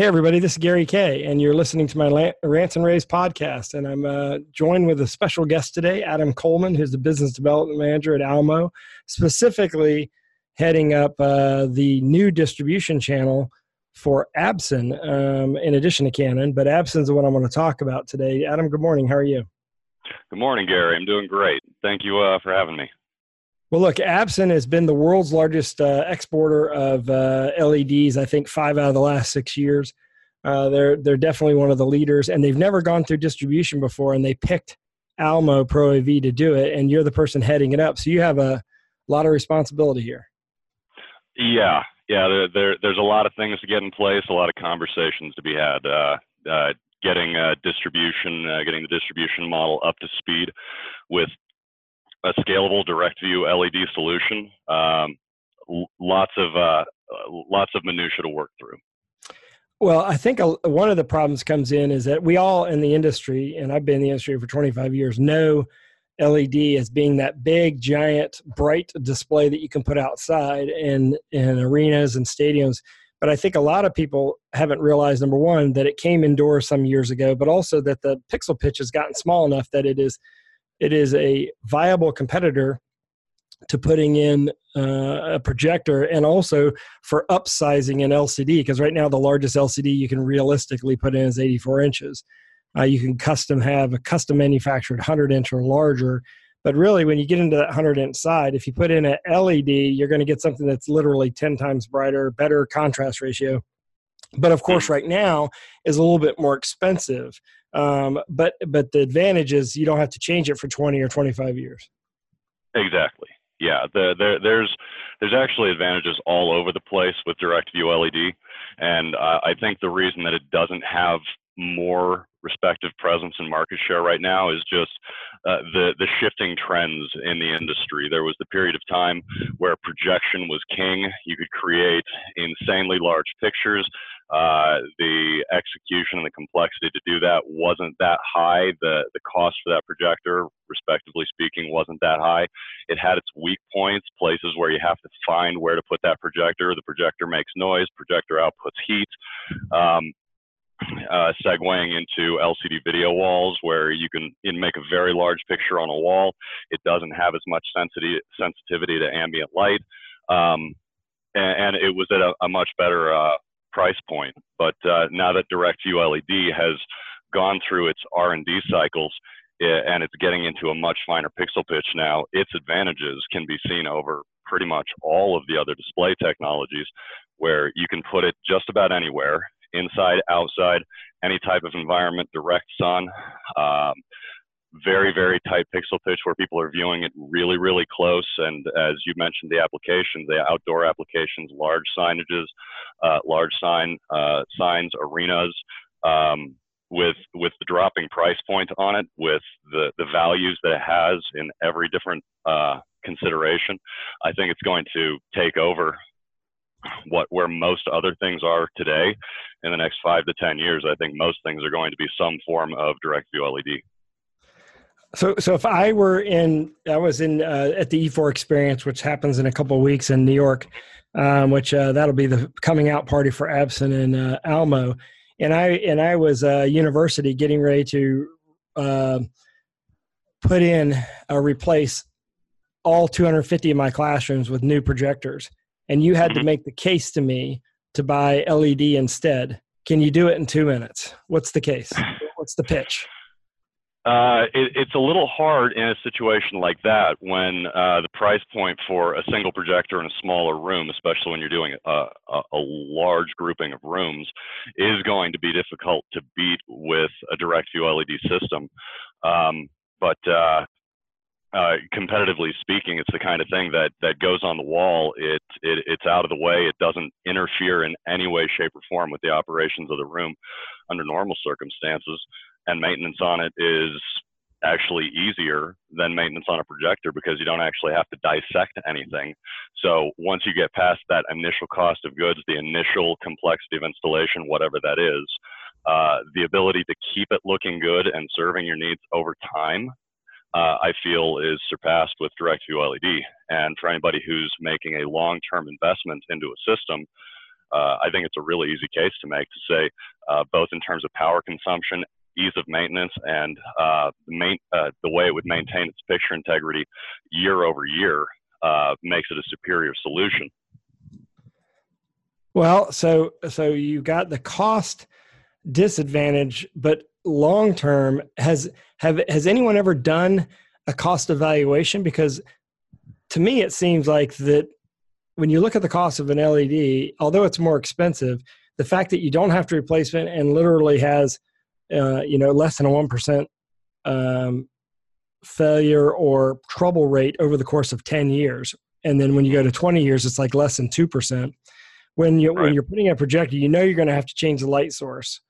Hey, everybody, this is Gary Kayye, and you're listening to my Rants and Raves podcast. And I'm uh, joined with a special guest today, Adam Coleman, who's the business development manager at Almo, specifically heading up uh, the new distribution channel for Absen, um, in addition to Canon. But Absen's what I'm going to talk about today. Adam, good morning. How are you? Good morning, Gary. I'm doing great. Thank you uh, for having me. Well, look, Absen has been the world's largest uh, exporter of uh, LEDs. I think five out of the last six years. Uh, they're they're definitely one of the leaders, and they've never gone through distribution before, and they picked Almo Pro AV to do it, and you're the person heading it up, so you have a lot of responsibility here. Yeah, yeah. There, there there's a lot of things to get in place, a lot of conversations to be had. Uh, uh, getting uh, distribution, getting the distribution model up to speed with a scalable direct view LED solution. Um, lots of uh, lots of minutia to work through. Well, I think a, one of the problems comes in is that we all in the industry, and I've been in the industry for 25 years, know LED as being that big, giant, bright display that you can put outside in in arenas and stadiums. But I think a lot of people haven't realized number one that it came indoors some years ago, but also that the pixel pitch has gotten small enough that it is it is a viable competitor to putting in uh, a projector and also for upsizing an LCD because right now the largest LCD you can realistically put in is 84 inches. Uh, you can custom have a custom manufactured 100 inch or larger. But really, when you get into that 100 inch side, if you put in an LED, you're going to get something that's literally 10 times brighter, better contrast ratio. But of course, right now is a little bit more expensive. Um, but but the advantage is you don't have to change it for 20 or 25 years. Exactly. Yeah. The, the, there's there's actually advantages all over the place with direct view LED, and uh, I think the reason that it doesn't have more respective presence and market share right now is just uh, the the shifting trends in the industry. There was the period of time where projection was king. You could create insanely large pictures. Uh, the execution and the complexity to do that wasn't that high. The the cost for that projector, respectively speaking, wasn't that high. It had its weak points, places where you have to find where to put that projector. The projector makes noise. Projector outputs heat. Um, uh, segueing into LCD video walls where you can make a very large picture on a wall. It doesn't have as much sensitivity, sensitivity to ambient light. Um, and, and, it was at a, a much better uh, price point. But uh, now that DirectView LED has gone through its R&D cycles and it's getting into a much finer pixel pitch now, its advantages can be seen over pretty much all of the other display technologies where you can put it just about anywhere, inside, outside, any type of environment, direct sun. Um, very, very tight pixel pitch where people are viewing it really, really close. And as you mentioned, the applications, the outdoor applications, large signages, uh, large sign uh, signs, arenas. Um, with with the dropping price point on it, with the the values that it has in every different uh, consideration, I think it's going to take over what where most other things are today in the next five to ten years. I think most things are going to be some form of direct view LED. So, so if I were in, I was in uh, at the E4 experience, which happens in a couple of weeks in New York, um, which uh, that'll be the coming out party for Absen and uh, Almo, and I and I was a university getting ready to uh, put in uh, replace all 250 of my classrooms with new projectors, and you had mm-hmm. to make the case to me to buy LED instead. Can you do it in two minutes? What's the case? What's the pitch? Uh, it, it's a little hard in a situation like that when uh, the price point for a single projector in a smaller room, especially when you're doing a, a, a, large grouping of rooms, is going to be difficult to beat with a direct view LED system. Um, but uh, uh, competitively speaking, it's the kind of thing that that goes on the wall. It, it it's out of the way. It doesn't interfere in any way, shape, or form with the operations of the room under normal circumstances and maintenance on it is actually easier than maintenance on a projector because you don't actually have to dissect anything. So once you get past that initial cost of goods, the initial complexity of installation, whatever that is, uh, the ability to keep it looking good and serving your needs over time, uh, I feel is surpassed with DirectView LED. And for anybody who's making a long-term investment into a system, uh, I think it's a really easy case to make to say, uh, both in terms of power consumption, ease of maintenance, and uh, the, main, uh, the way it would maintain its picture integrity year over year uh, makes it a superior solution. Well, so so you got the cost disadvantage, but long term has have has anyone ever done a cost evaluation? Because to me, it seems like that when you look at the cost of an LED, although it's more expensive, the fact that you don't have to replace it and literally has, uh, you know, less than a one percent um, failure or trouble rate over the course of ten years, and then when you go to twenty years, it's like less than two percent. When you right. when you're putting a projector, you know you're going to have to change the light source,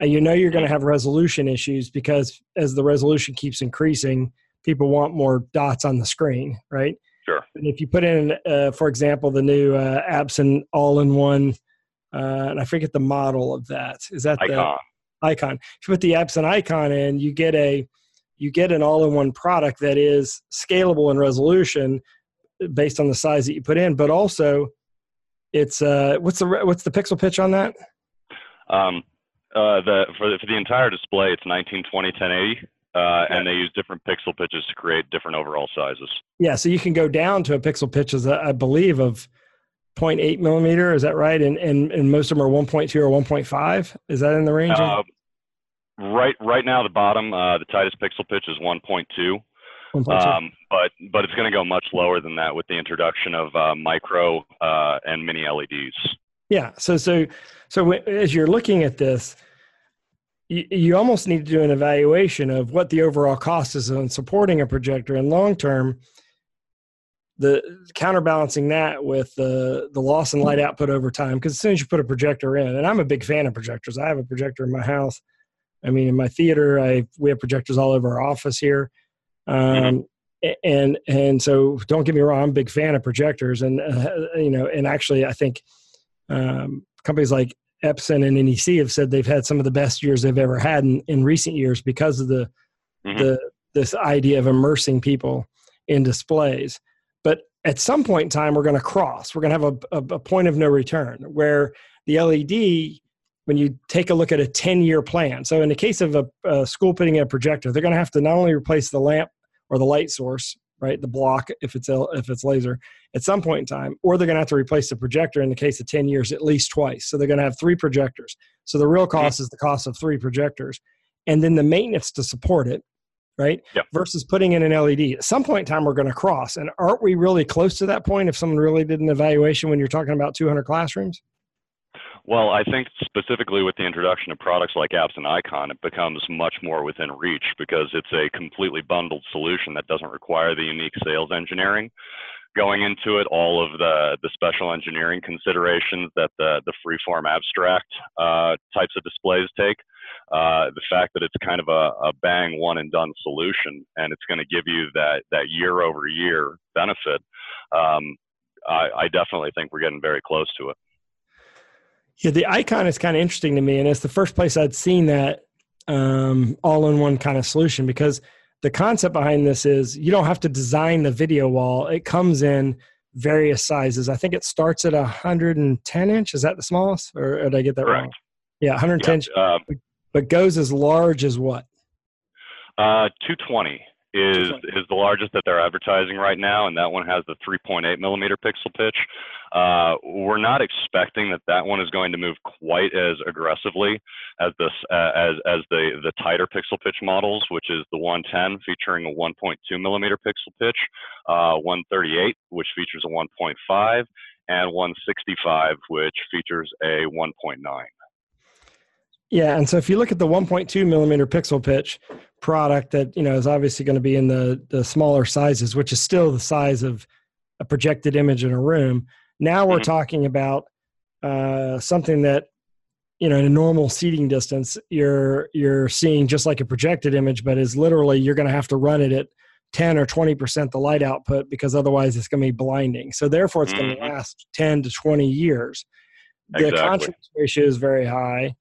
you know you're going to have resolution issues because as the resolution keeps increasing, people want more dots on the screen, right? Sure. And if you put in, uh, for example, the new uh, Absen all-in-one, uh, and I forget the model of that. Is that iCon. the iCon? If you put the Absen iCon in, you get a you get an all-in-one product that is scalable in resolution based on the size that you put in, but also it's uh, what's the what's the pixel pitch on that? Um, uh, the for the, for the entire display, it's 1920 1080. Uh, and they use different pixel pitches to create different overall sizes. Yeah, so you can go down to a pixel pitch, as I believe, of 0.8 millimeter. Is that right? And, and and most of them are 1.2 or 1.5. Is that in the range? Uh, right, right now the bottom, uh, the tightest pixel pitch is 1.2. Um, but but it's going to go much lower than that with the introduction of uh, micro uh, and mini LEDs. Yeah. So so so as you're looking at this, you, you almost need to do an evaluation of what the overall cost is on supporting a projector and long term the counterbalancing that with the the loss in light output over time because as soon as you put a projector in and i'm a big fan of projectors i have a projector in my house i mean in my theater i we have projectors all over our office here um, mm-hmm. and and so don't get me wrong i'm a big fan of projectors and uh, you know and actually i think um, companies like Epson and NEC have said they've had some of the best years they've ever had in, in recent years because of the mm-hmm. the this idea of immersing people in displays. But at some point in time, we're going to cross. We're going to have a, a, a, point of no return where the LED, when you take a look at a 10 year plan. So, in the case of a, a school putting in a projector, they're going to have to not only replace the lamp or the light source, right, the block if it's if it's laser, at some point in time, or they're going to have to replace the projector in the case of 10 years at least twice. So they're going to have three projectors. So the real mm-hmm. cost is the cost of three projectors. And then the maintenance to support it, right? Yep. Versus putting in an LED. At some point in time, we're going to cross. And aren't we really close to that point if someone really did an evaluation when you're talking about 200 classrooms? Well, I think specifically with the introduction of products like Absen iCon, it becomes much more within reach because it's a completely bundled solution that doesn't require the unique sales engineering going into it, all of the, the special engineering considerations that the, the freeform abstract uh, types of displays take, uh, the fact that it's kind of a, a bang one and done solution and it's going to give you that, that year over year benefit, um, I, I definitely think we're getting very close to it. Yeah, the iCon is kind of interesting to me, and it's the first place I'd seen that um, all-in-one kind of solution because – the concept behind this is you don't have to design the video wall. It comes in various sizes. I think it starts at 110 inch. Is that the smallest, or did I get that Correct. wrong? Yeah, 110. Yeah, uh, but goes as large as what? Uh, 220 is is the largest that they're advertising right now, and that one has the 3.8 millimeter pixel pitch. Uh, we're not expecting that that one is going to move quite as aggressively as this uh, as as the the tighter pixel pitch models, which is the 110 featuring a 1.2 millimeter pixel pitch, uh, 138 which features a 1.5, and 165 which features a 1.9. Yeah, and so if you look at the 1.2 millimeter pixel pitch product, that you know is obviously going to be in the the smaller sizes, which is still the size of a projected image in a room. Now we're mm-hmm. talking about uh, something that you know in a normal seating distance you're you're seeing just like a projected image, but is literally you're going to have to run it at 10 or 20 percent the light output because otherwise it's going to be blinding. So therefore, it's mm-hmm. going to last 10 to 20 years. The exactly. contrast ratio is very high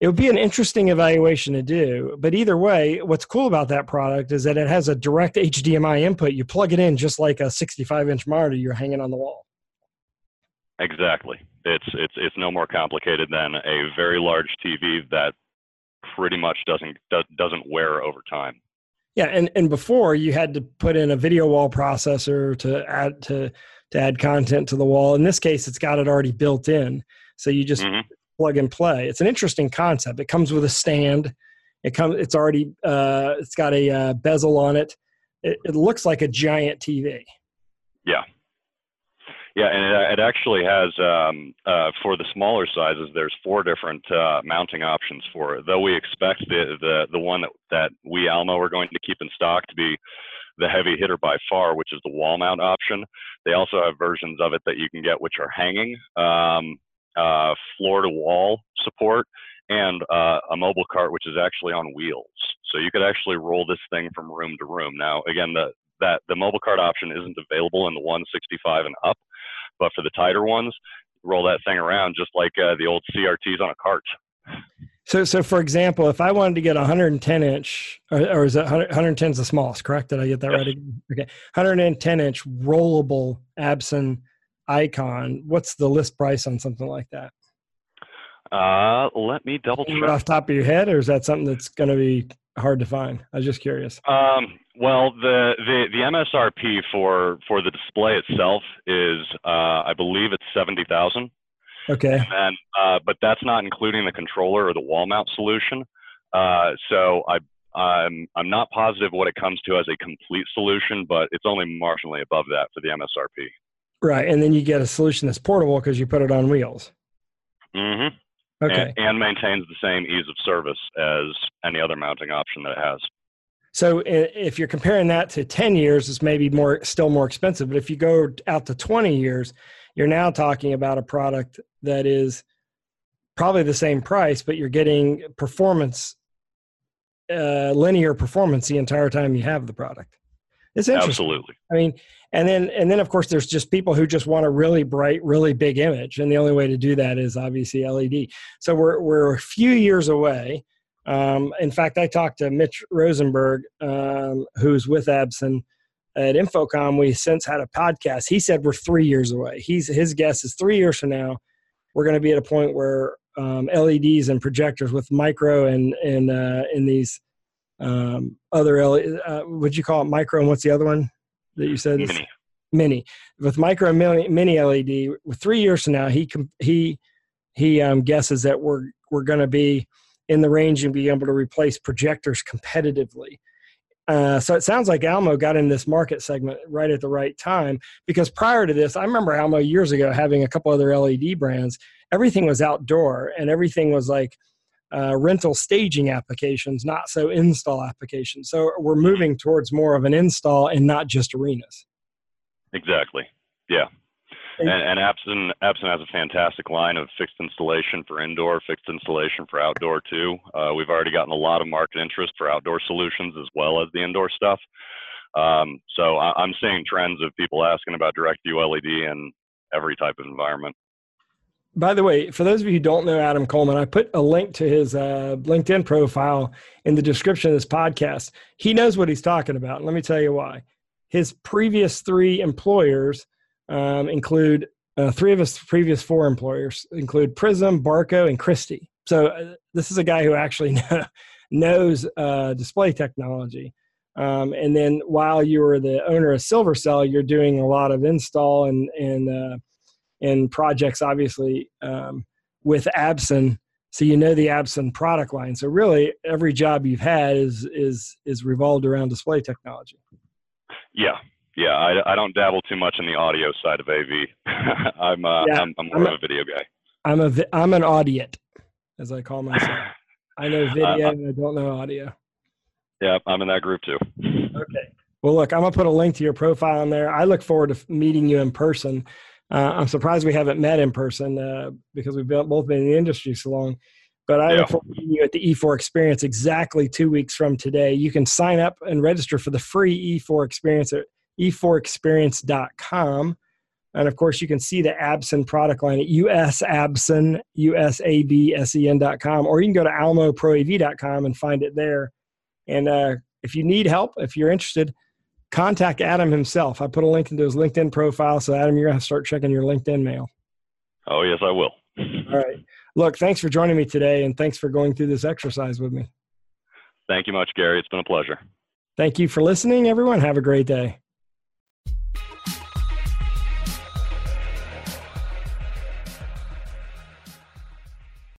it would be an interesting evaluation to do. But either way, what's cool about that product is that it has a direct HDMI input. You plug it in just like a 65 inch monitor you're hanging on the wall. Exactly. It's it's it's no more complicated than a very large TV that pretty much doesn't doesn't wear over time. Yeah, and and before you had to put in a video wall processor to add to to add content to the wall. In this case, it's got it already built in, so you just mm-hmm. Plug and play. It's an interesting concept. It comes with a stand. It comes. It's already. Uh, it's got a uh, bezel on it. it. It looks like a giant TV. Yeah. Yeah, and it, it actually has um, uh, for the smaller sizes. There's four different uh, mounting options for it. Though we expect the the the one that that we Almo are going to keep in stock to be the heavy hitter by far, which is the wall mount option. They also have versions of it that you can get which are hanging, um, uh, floor to wall support, and uh, a mobile cart which is actually on wheels. So you could actually roll this thing from room to room. Now, again, the that the mobile cart option isn't available in the 165 and up. But for the tighter ones, roll that thing around just like uh, the old CRTs on a cart. So, so for example, if I wanted to get 110 inch, or, or is it 110 is the smallest? Correct? Did I get that yes. right? Okay, 110 inch rollable Absen iCon. What's the list price on something like that? Uh, let me double check. Off top of your head, or is that something that's going to be hard to find? I was just curious. Um, well, the, the, the MSRP for, for the display itself is, uh, I believe it's 70,000. Okay. And, uh, but that's not including the controller or the wall mount solution. Uh, so I, I'm, I'm not positive what it comes to as a complete solution, but it's only marginally above that for the MSRP. Right. And then you get a solution that's portable because you put it on wheels. Mm-hmm. Okay. And, and maintains the same ease of service as any other mounting option that it has. So if you're comparing that to 10 years, it's maybe more still more expensive. But if you go out to 20 years, you're now talking about a product that is probably the same price, but you're getting performance, uh, linear performance the entire time you have the product. It's interesting. Absolutely. I mean, and then and then of course there's just people who just want a really bright, really big image, and the only way to do that is obviously LED. So we're we're a few years away um, in fact, I talked to Mitch Rosenberg, um, who's with Absen at InfoComm. We since had a podcast. He said we're three years away. He's his guess is three years from now, we're going to be at a point where um, LEDs and projectors with micro and and uh, in these um, other LED, uh, would you call it micro? And what's the other one that you said? Mini. Mini with micro and mini, mini LED. With three years from now, he he he um, guesses that we're we're going to be in the range and be able to replace projectors competitively. Uh, so it sounds like Almo got in this market segment right at the right time because prior to this, I remember Almo years ago having a couple other LED brands. Everything was outdoor and everything was like uh, rental staging applications, not so install applications. So we're moving towards more of an install and not just arenas. Exactly. Yeah. And, and Absen, Absen has a fantastic line of fixed installation for indoor, fixed installation for outdoor too. Uh, we've already gotten a lot of market interest for outdoor solutions as well as the indoor stuff. Um, so I, am seeing trends of people asking about DirectView LED in every type of environment. By the way, for those of you who don't know Adam Coleman, I put a link to his uh, LinkedIn profile in the description of this podcast. He knows what he's talking about. Let me tell you why. His previous three employers um, include uh, three of his previous four employers include Prysm, Barco, and Christie. So uh, this is a guy who actually know, knows uh, display technology. Um, and then while you were the owner of SilverCell, you're doing a lot of install and and uh, and projects, obviously um, with Absen. So you know the Absen product line. So really, every job you've had is is is revolved around display technology. Yeah, yeah, I, I don't dabble too much in the audio side of AV. I'm, uh, yeah, I'm, I'm more I'm of a, a video guy. I'm a I'm an audiot, as I call myself. I know video, uh, and I don't know audio. Yeah, I'm in that group too. Okay. Well, look, I'm gonna put a link to your profile in there. I look forward to meeting you in person. Uh, I'm surprised we haven't met in person uh, because we've both been in the industry so long. But I yeah. look forward to meeting you at the E4 Experience exactly two weeks from today. You can sign up and register for the free E4 Experience at e4experience.com. And of course, you can see the Absen product line at usabsen, usabsen.com, or you can go to almoproav.com and find it there. And uh, if you need help, if you're interested, contact Adam himself. I put a link into his LinkedIn profile. So, Adam, you're going to start checking your LinkedIn mail. Oh, yes, I will. All right. Look, thanks for joining me today and thanks for going through this exercise with me. Thank you much, Gary. It's been a pleasure. Thank you for listening, everyone. Have a great day.